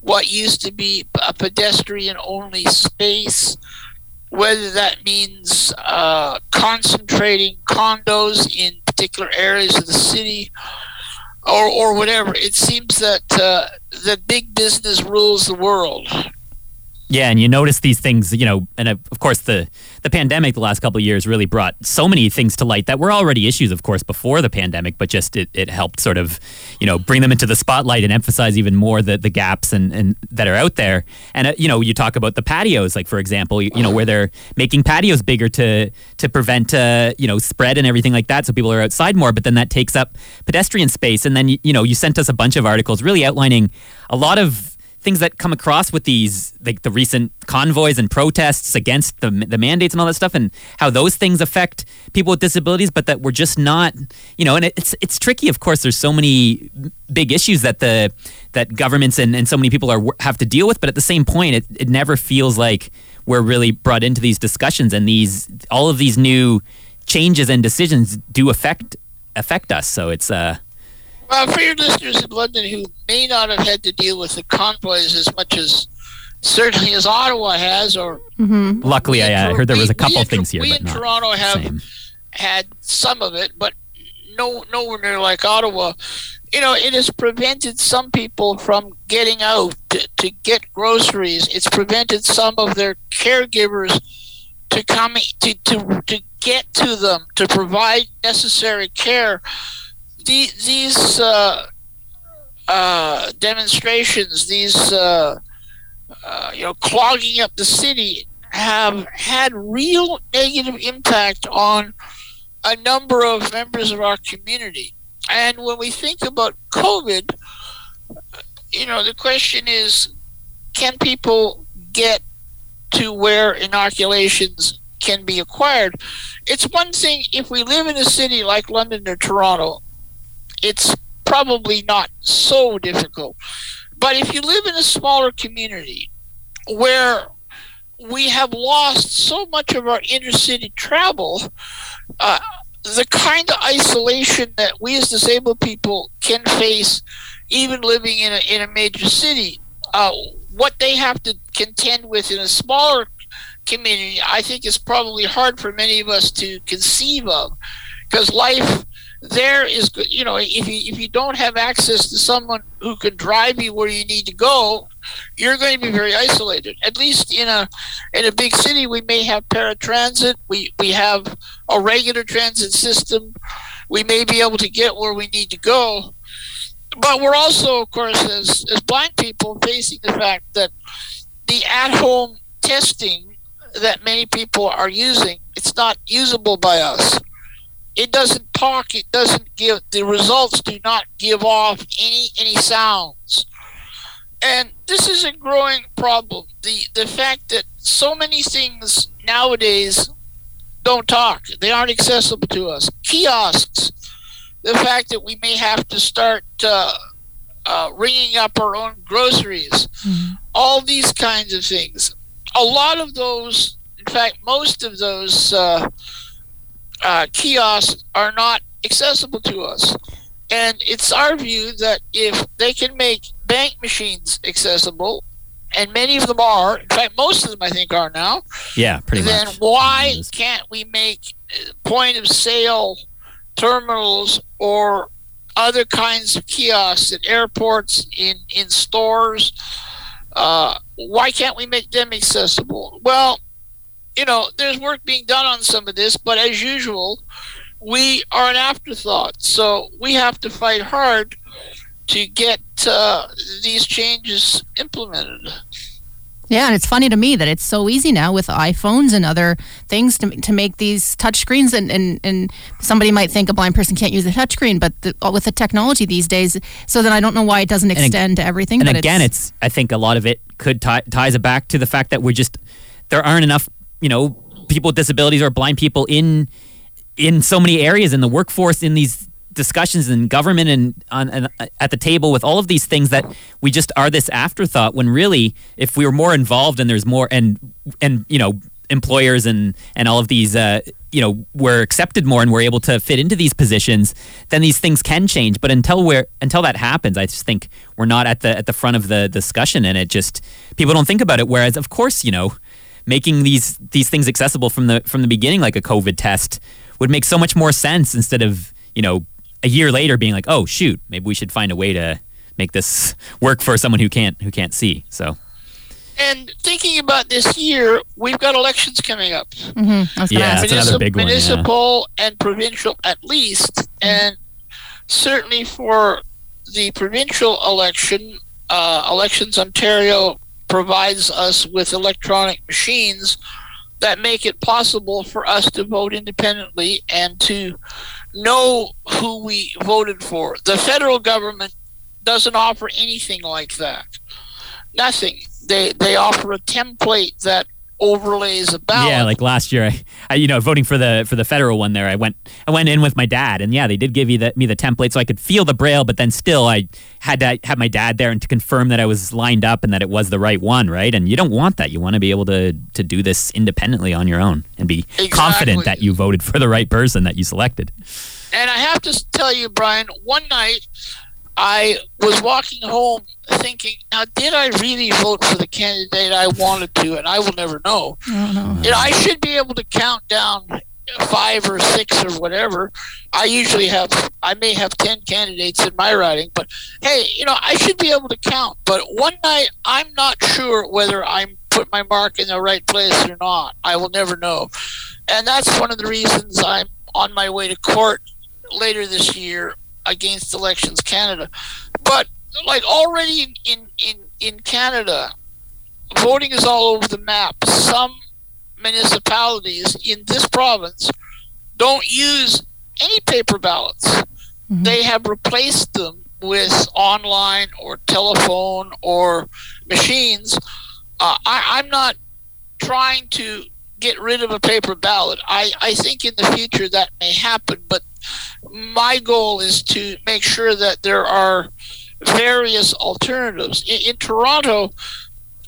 C: what used to be a pedestrian only space, whether that means uh, concentrating condos in particular areas of the city or, or whatever. It seems that uh, that big business rules the world.
A: Yeah, and you notice these things, you know, and of course the the pandemic the last couple of years really brought so many things to light that were already issues, of course, before the pandemic, but just it, it helped sort of, you know, bring them into the spotlight and emphasize even more the, the gaps and, and that are out there. And uh, you know, you talk about the patios, like for example, you, you know, where they're making patios bigger to to prevent uh, you know spread and everything like that, so people are outside more. But then that takes up pedestrian space, and then you know, you sent us a bunch of articles really outlining a lot of things that come across with these like the recent convoys and protests against the the mandates and all that stuff and how those things affect people with disabilities but that we're just not you know and it's it's tricky of course. There's so many big issues that the that governments and, and so many people are have to deal with but at the same point it, it never feels like we're really brought into these discussions and these all of these new changes and decisions do affect affect us. So it's uh
C: well, for your listeners in London who may not have had to deal with the convoys as much as certainly as Ottawa has, or
A: mm-hmm. luckily, I uh, heard there was a couple
C: we,
A: things here.
C: We in Toronto have same. had some of it, but no nowhere near like Ottawa. You know, it has prevented some people from getting out to, to get groceries. It's prevented some of their caregivers to come to, to to get to them to provide necessary care the, these uh, uh, demonstrations, these uh, uh, you know clogging up the city, have had real negative impact on a number of members of our community. And when we think about COVID, you know, the question is, can people get to where inoculations can be acquired? It's one thing if we live in a city like London or Toronto it's probably not so difficult. But if you live in a smaller community where we have lost so much of our intercity travel, uh, the kind of isolation that we as disabled people can face, even living in a, in a major city, uh, what they have to contend with in a smaller community, I think is probably hard for many of us to conceive of because life there is you know if you if you don't have access to someone who can drive you where you need to go you're going to be very isolated. At least in a in a big city we may have paratransit. We we have a regular transit system. We may be able to get where we need to go. But we're also of course as as blind people facing the fact that the at home testing that many people are using it's not usable by us it doesn't talk it doesn't give the results do not give off any any sounds. And this is a growing problem. The the fact that so many things nowadays don't talk they aren't accessible to us. Kiosks the fact that we may have to start uh, uh, ringing up our own groceries mm-hmm. all these kinds of things. A lot of those in fact most of those uh, uh, kiosks are not accessible to us. And it's our view that if they can make bank machines accessible, and many of them are, in fact, most of them I think are now.
A: Yeah, pretty
C: then
A: much.
C: Then why can't we make point of sale terminals or other kinds of kiosks at airports, in in stores? Uh, why can't we make them accessible? Well, you know, there's work being done on some of this, but as usual, we are an afterthought. So we have to fight hard to get uh, these changes implemented.
B: Yeah, and it's funny to me that it's so easy now with iPhones and other things to, to make these touchscreens. And, and, and somebody might think a blind person can't use a touchscreen, but the, with the technology these days, so then I don't know why it doesn't extend to everything.
A: And again, it's, it's, I think a lot of it could tie, ties it back to the fact that we're just there aren't enough you know people with disabilities or blind people in in so many areas in the workforce, in these discussions in government and on and at the table with all of these things that we just are this afterthought when really if we were more involved and there's more and and you know employers and and all of these uh, you know were accepted more and we're able to fit into these positions then these things can change. But until we're until that happens i just think we're not at the at the front of the discussion and it just people don't think about it. Whereas of course you know making these these things accessible from the from the beginning like a covid test would make so much more sense instead of you know a year later being like, oh shoot, maybe we should find a way to make this work for someone who can't who can't see. So.
C: And thinking about this year, we've got elections coming up.
B: Mm-hmm.
A: Yeah, that's another big one.
C: Municipal yeah. and provincial, at least, and certainly for the provincial election, uh, Elections Ontario provides us with electronic machines that make it possible for us to vote independently and to know who we voted for. The federal government doesn't offer anything like that. Nothing. They they offer a template that overlays a ballot.
A: Yeah, like last year, I, I, you know voting for the for the federal one there, I went I went in with my dad, and yeah, they did give you the, me the template so I could feel the braille, but then still I had to have my dad there and to confirm that I was lined up and that it was the right one, right? And you don't want that. You want to be able to to do this independently on your own and be exactly. confident that you voted for the right person that you selected.
C: And I have to tell you, Brian, one night I was walking home thinking, now, did I really vote for the candidate I wanted to? And I will never know.
B: No.
C: You know, I should be able to count down five or six or whatever. I usually have, I may have 10 candidates in my riding, but hey, you know, I should be able to count. But one night, I'm not sure whether I'm put my mark in the right place or not. I will never know. And that's one of the reasons I'm on my way to court later this year against Elections Canada. But like already in in in Canada, voting is all over the map. Some municipalities in this province don't use any paper ballots. Mm-hmm. They have replaced them with online or telephone or machines. Uh, I, I'm not trying to get rid of a paper ballot. I, I think in the future that may happen, but my goal is to make sure that there are various alternatives. In, in Toronto,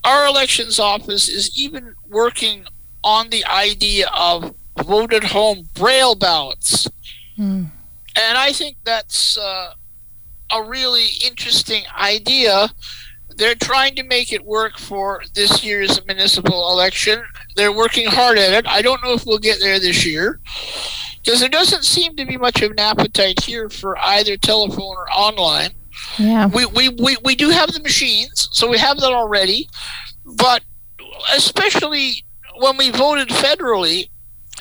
C: our elections office is even working on the idea of vote at home braille ballots. Mm. And I think that's uh, a really interesting idea. They're trying to make it work for this year's municipal election. They're working hard at it. I don't know if we'll get there this year because there doesn't seem to be much of an appetite here for either telephone or online.
B: Yeah.
C: We, we, we, we do have the machines, so we have that already. But especially when we voted federally,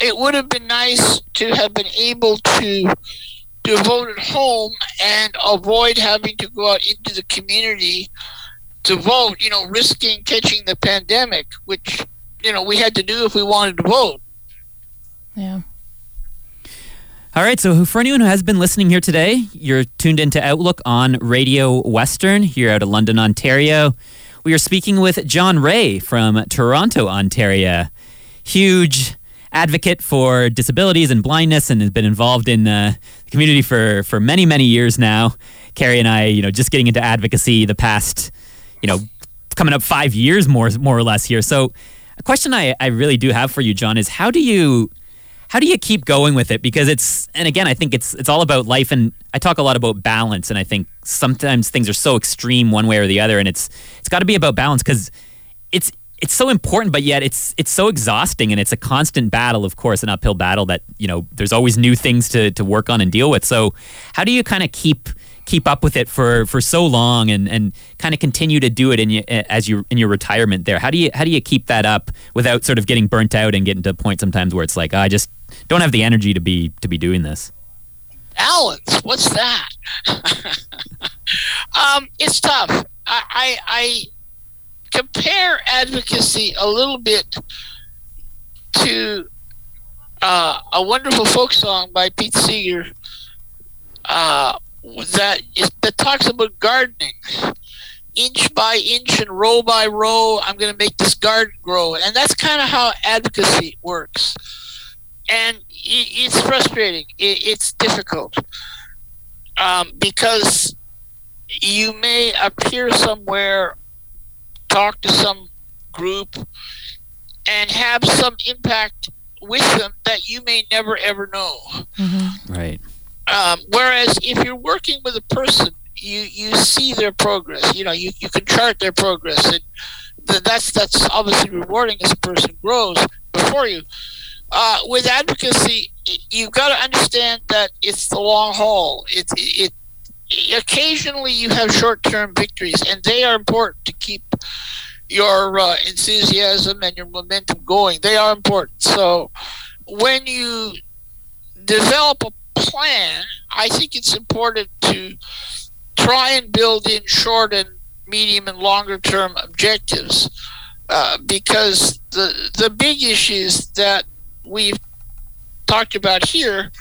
C: it would have been nice to have been able to to vote at home and avoid having to go out into the community to vote, you know, risking catching the pandemic, which, you know, we had to do if we wanted to vote.
B: Yeah.
A: All right, so for anyone who has been listening here today, you're tuned into Outlook on Radio Western here out of London, Ontario. We are speaking with John Rae from Toronto, Ontario. Huge advocate for disabilities and blindness and has been involved in uh, the community for, for many, many years now. Carrie and I, you know, just getting into advocacy the past, you know, coming up five years more, more or less here. So question I, I really do have for you, John, is how do you how do you keep going with it? Because it's and again, I think it's it's all about life, and I talk a lot about balance, and I think sometimes things are so extreme one way or the other, and it's it's got to be about balance because it's it's so important, but yet it's it's so exhausting, and it's a constant battle, of course, an uphill battle that you know there's always new things to to work on and deal with. So, how do you kind of keep keep up with it for for so long and and kind of continue to do it in you, as you in your retirement there. How do you how do you keep that up without sort of getting burnt out and getting to a point sometimes where it's like oh, I just don't have the energy to be to be doing this
C: balance what's that? Um, it's tough. I, I, I compare advocacy a little bit to uh, a wonderful folk song by Pete Seeger uh, that is, that talks about gardening, inch by inch and row by row. I'm going to make this garden grow, and that's kind of how advocacy works. and it's frustrating. It's difficult um, because you may appear somewhere, talk to some group, and have some impact with them that you may never ever know.
A: Mm-hmm. Right.
C: Um, whereas if you're working with a person, you you see their progress. You know, you, you can chart their progress, and th- that's that's obviously rewarding as a person grows before you. Uh, with advocacy, you've got to understand that it's the long haul. It, it, it occasionally you have short-term victories, and they are important to keep your uh, enthusiasm and your momentum going. They are important. So when you develop a plan, I think it's important to try and build in short and medium and longer term objectives uh, because the the big issues that we've talked about here,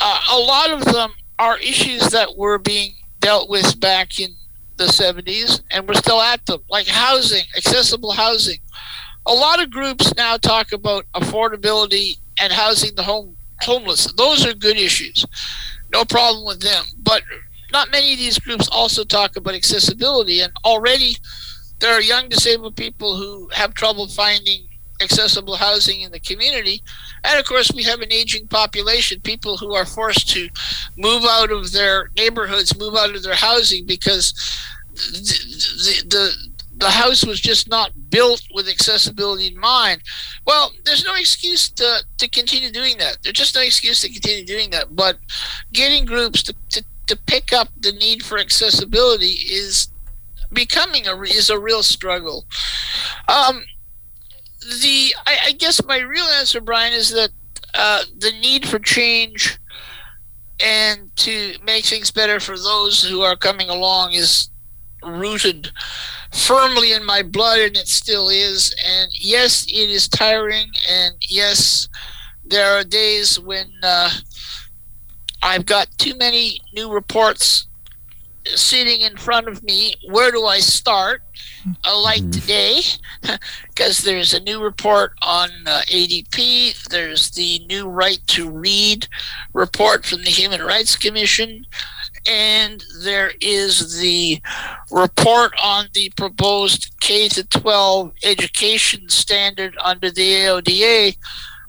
C: uh, a lot of them are issues that were being dealt with back in the 70s and we're still at them, like housing, accessible housing. A lot of groups now talk about affordability and housing the home homeless. Those are good issues. No problem with them. But not many of these groups also talk about accessibility and already there are young disabled people who have trouble finding accessible housing in the community. And of course, we have an aging population, people who are forced to move out of their neighborhoods, move out of their housing because the, the, the, the house was just not built with accessibility in mind. Well, there's no excuse to, to continue doing that. There's just no excuse to continue doing that. But getting groups to, to, to pick up the need for accessibility is becoming a is a real struggle. Um, the I, I, guess my real answer, Brian, is that uh, the need for change and to make things better for those who are coming along is rooted firmly in my blood, and it still is. And yes, it is tiring, and yes, there are days when uh, I've got too many new reports sitting in front of me. Where do I start? Uh, like mm-hmm. today, because there's a new report on uh, ADP. There's the new right to read report from the Human Rights Commission. And there is the report on the proposed K to 12 education standard under the AODA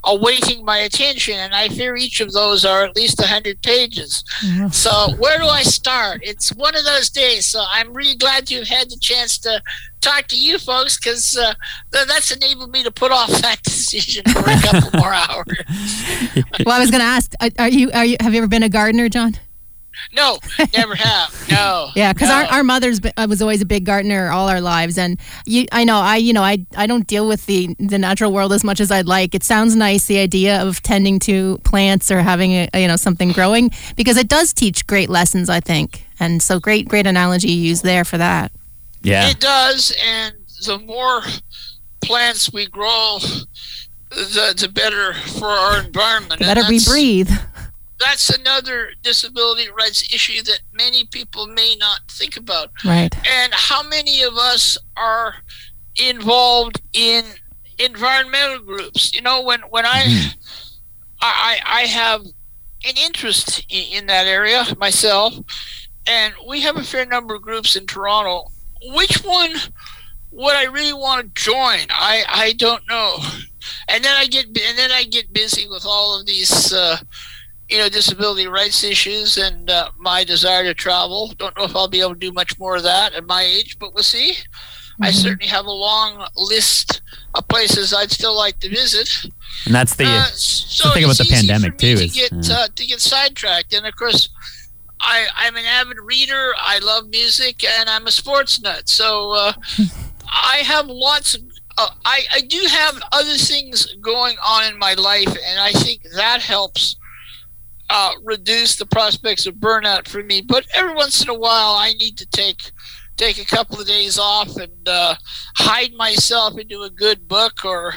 C: awaiting my attention, and I fear each of those are at least 100 pages. Mm-hmm. So, where do I start? It's one of those days. So, I'm really glad you've had the chance to talk to you folks because uh, that's enabled me to put off that decision for a couple more hours.
B: well, I was going to ask, are you, are you, have you ever been a gardener, John?
C: No, never have. No.
B: yeah, because
C: no.
B: our, our mother's uh, was always a big gardener all our lives, and you, I know, I you know, I I don't deal with the the natural world as much as I'd like. It sounds nice the idea of tending to plants or having a, you know something growing because it does teach great lessons, I think. And so great great analogy you use there for that.
A: Yeah,
C: it does, and the more plants we grow, the the better for our environment.
B: The better we breathe
C: that's another disability rights issue that many people may not think about.
B: Right.
C: And how many of us are involved in environmental groups? You know, when when mm-hmm. I, I I have an interest in, in that area myself, and we have a fair number of groups in Toronto. Which one would I really want to join? I I don't know. And then I get and then I get busy with all of these. Uh, you know, disability rights issues and uh, my desire to travel. Don't know if I'll be able to do much more of that at my age, but we'll see. Mm-hmm. I certainly have a long list of places I'd still like to visit.
A: And that's the, uh, so the thing about the pandemic too.
C: To
A: is,
C: get yeah. uh, to get sidetracked, and of course, I I'm an avid reader. I love music, and I'm a sports nut. So uh, I have lots of. Uh, I, I do have other things going on in my life, and I think that helps uh, reduce the prospects of burnout for me. But every once in a while, I need to take take a couple of days off and uh, hide myself into a good book or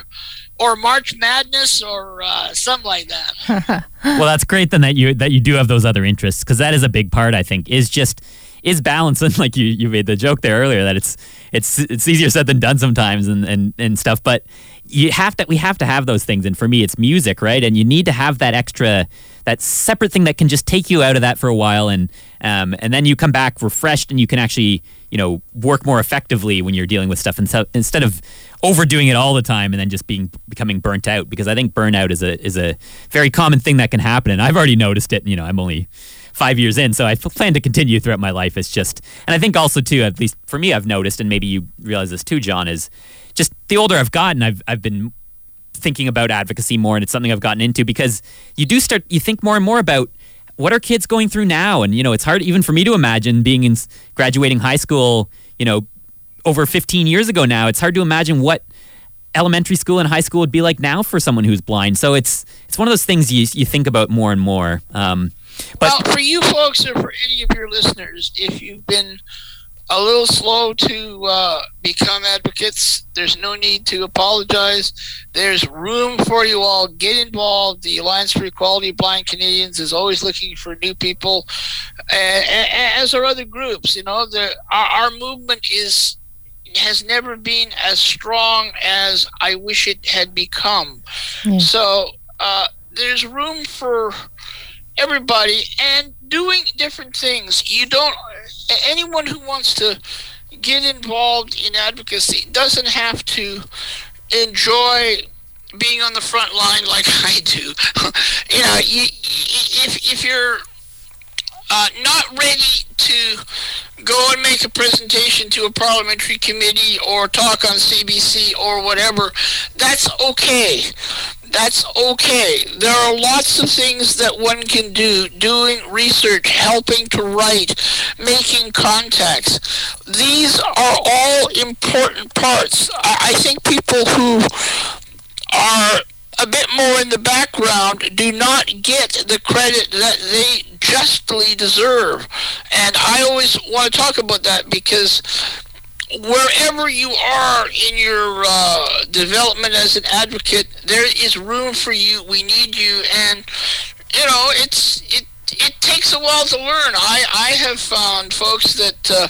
C: or March Madness or uh, something like that.
A: well, that's great then that you that you do have those other interests because that is a big part. I think is just is balance and like you you made the joke there earlier that it's it's it's easier said than done sometimes and, and, and stuff. But you have to we have to have those things. And for me, it's music, right? And you need to have that extra that separate thing that can just take you out of that for a while and um, and then you come back refreshed and you can actually you know work more effectively when you're dealing with stuff and so, instead of overdoing it all the time and then just being becoming burnt out. Because I think burnout is a is a very common thing that can happen. And I've already noticed it you know I'm only five years in so I plan to continue throughout my life. It's just and I think also too at least for me I've noticed and maybe you realize this too John is just the older I've gotten I've I've been thinking about advocacy more and it's something I've gotten into because you do start you think more and more about what are kids going through now. And you know it's hard even for me to imagine being in graduating high school you know over 15 years ago now. It's hard to imagine what elementary school and high school would be like now for someone who's blind. So it's it's one of those things you, you think about more and more. Um,
C: but well for you folks or for any of your listeners if you've been a little slow to uh, become advocates. There's no need to apologize. There's room for you all. Get involved. The Alliance for Equality of Blind Canadians is always looking for new people, as are other groups. You know, the, our, our movement is has never been as strong as I wish it had become. Yeah. So uh, there's room for everybody and doing different things. You don't anyone who wants to get involved in advocacy doesn't have to enjoy being on the front line like I do. you know, you, if if you're uh, not ready to go and make a presentation to a parliamentary committee or talk on CBC or whatever, that's okay that's okay. There are lots of things that one can do doing research, helping to write, making contacts. These are all important parts. I think people who are a bit more in the background do not get the credit that they justly deserve. And I always want to talk about that because wherever you are in your uh, development as an advocate, there is room for you. We need you, and you know it's it. It takes a while to learn. I, I have found, folks, that uh,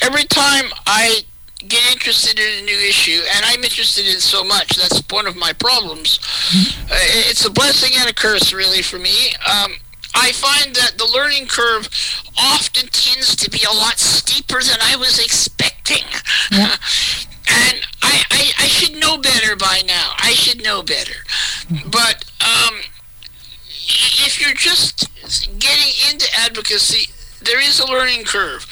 C: every time I get interested in a new issue, and I'm interested in so much. That's one of my problems. Mm-hmm. Uh, it's a blessing and a curse, really, for me. Um, I find that the learning curve often tends to be a lot steeper than I was expecting. Yeah. and I, I, I, should know better by now. I should know better. But um, if you're just getting into advocacy, there is a learning curve.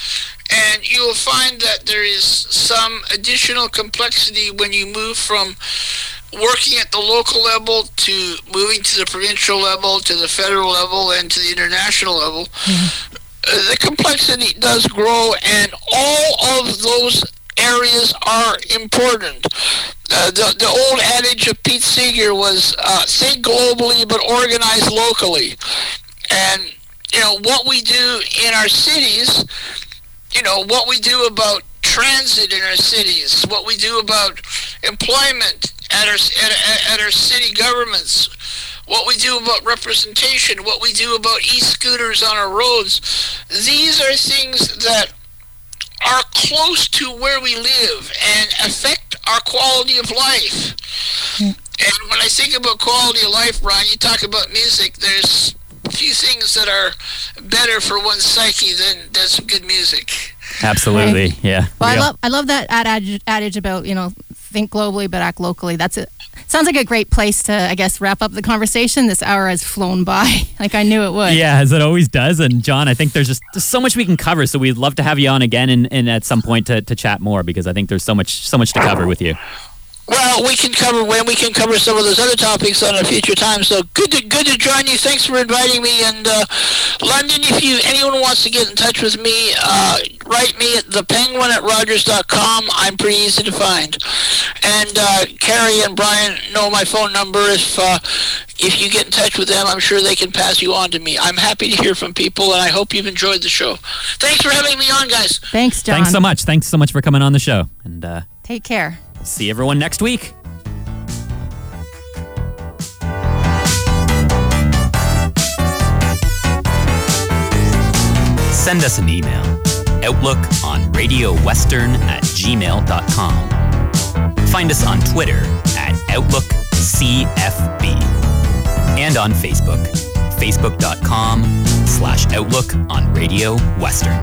C: And you will find that there is some additional complexity when you move from working at the local level to moving to the provincial level to the federal level and to the international level. Mm-hmm. uh, the complexity does grow and all of those areas are important. Uh, the, the old adage of pete seeger was uh, think globally but organize locally. And you know what we do in our cities you know what we do about transit in our cities what we do about employment at our, at, at our city governments, what we do about representation, what we do about e-scooters on our roads. These are things that are close to where we live and affect our quality of life. Mm. And when I think about quality of life, Brian, you talk about music, there's few things that are better for one's psyche than, than some good music.
A: Absolutely, right. yeah.
B: Well, Real. I love I love that adage, adage about you know think globally but act locally. That's it. Sounds like a great place to, I guess, wrap up the conversation. This hour has flown by, like I knew it would.
A: Yeah, as it always does. And John, I think there's just there's so much we can cover. So we'd love to have you on again and, and at some point to, to chat more because I think there's so much so much to cover with you.
C: Well, we can cover when we can cover some of those other topics on a future time. So good to good to join you. Thanks for inviting me. And uh, London, if you anyone wants to get in touch with me, uh, write me at thepenguin at rogers.com. I'm pretty easy to find. And uh, Carrie and Brian know my phone number. If uh, if you get in touch with them, I'm sure they can pass you on to me. I'm happy to hear from people, and I hope you've enjoyed the show. Thanks for having me on, guys.
B: Thanks, John.
A: Thanks so much. Thanks so much for coming on the show. And uh,
B: take care.
A: See everyone next week. Send us an email outlook on Radio Western at gmail.com. Find us on Twitter at OutlookCFB and on Facebook, facebook.com slash Outlook on Radio Western.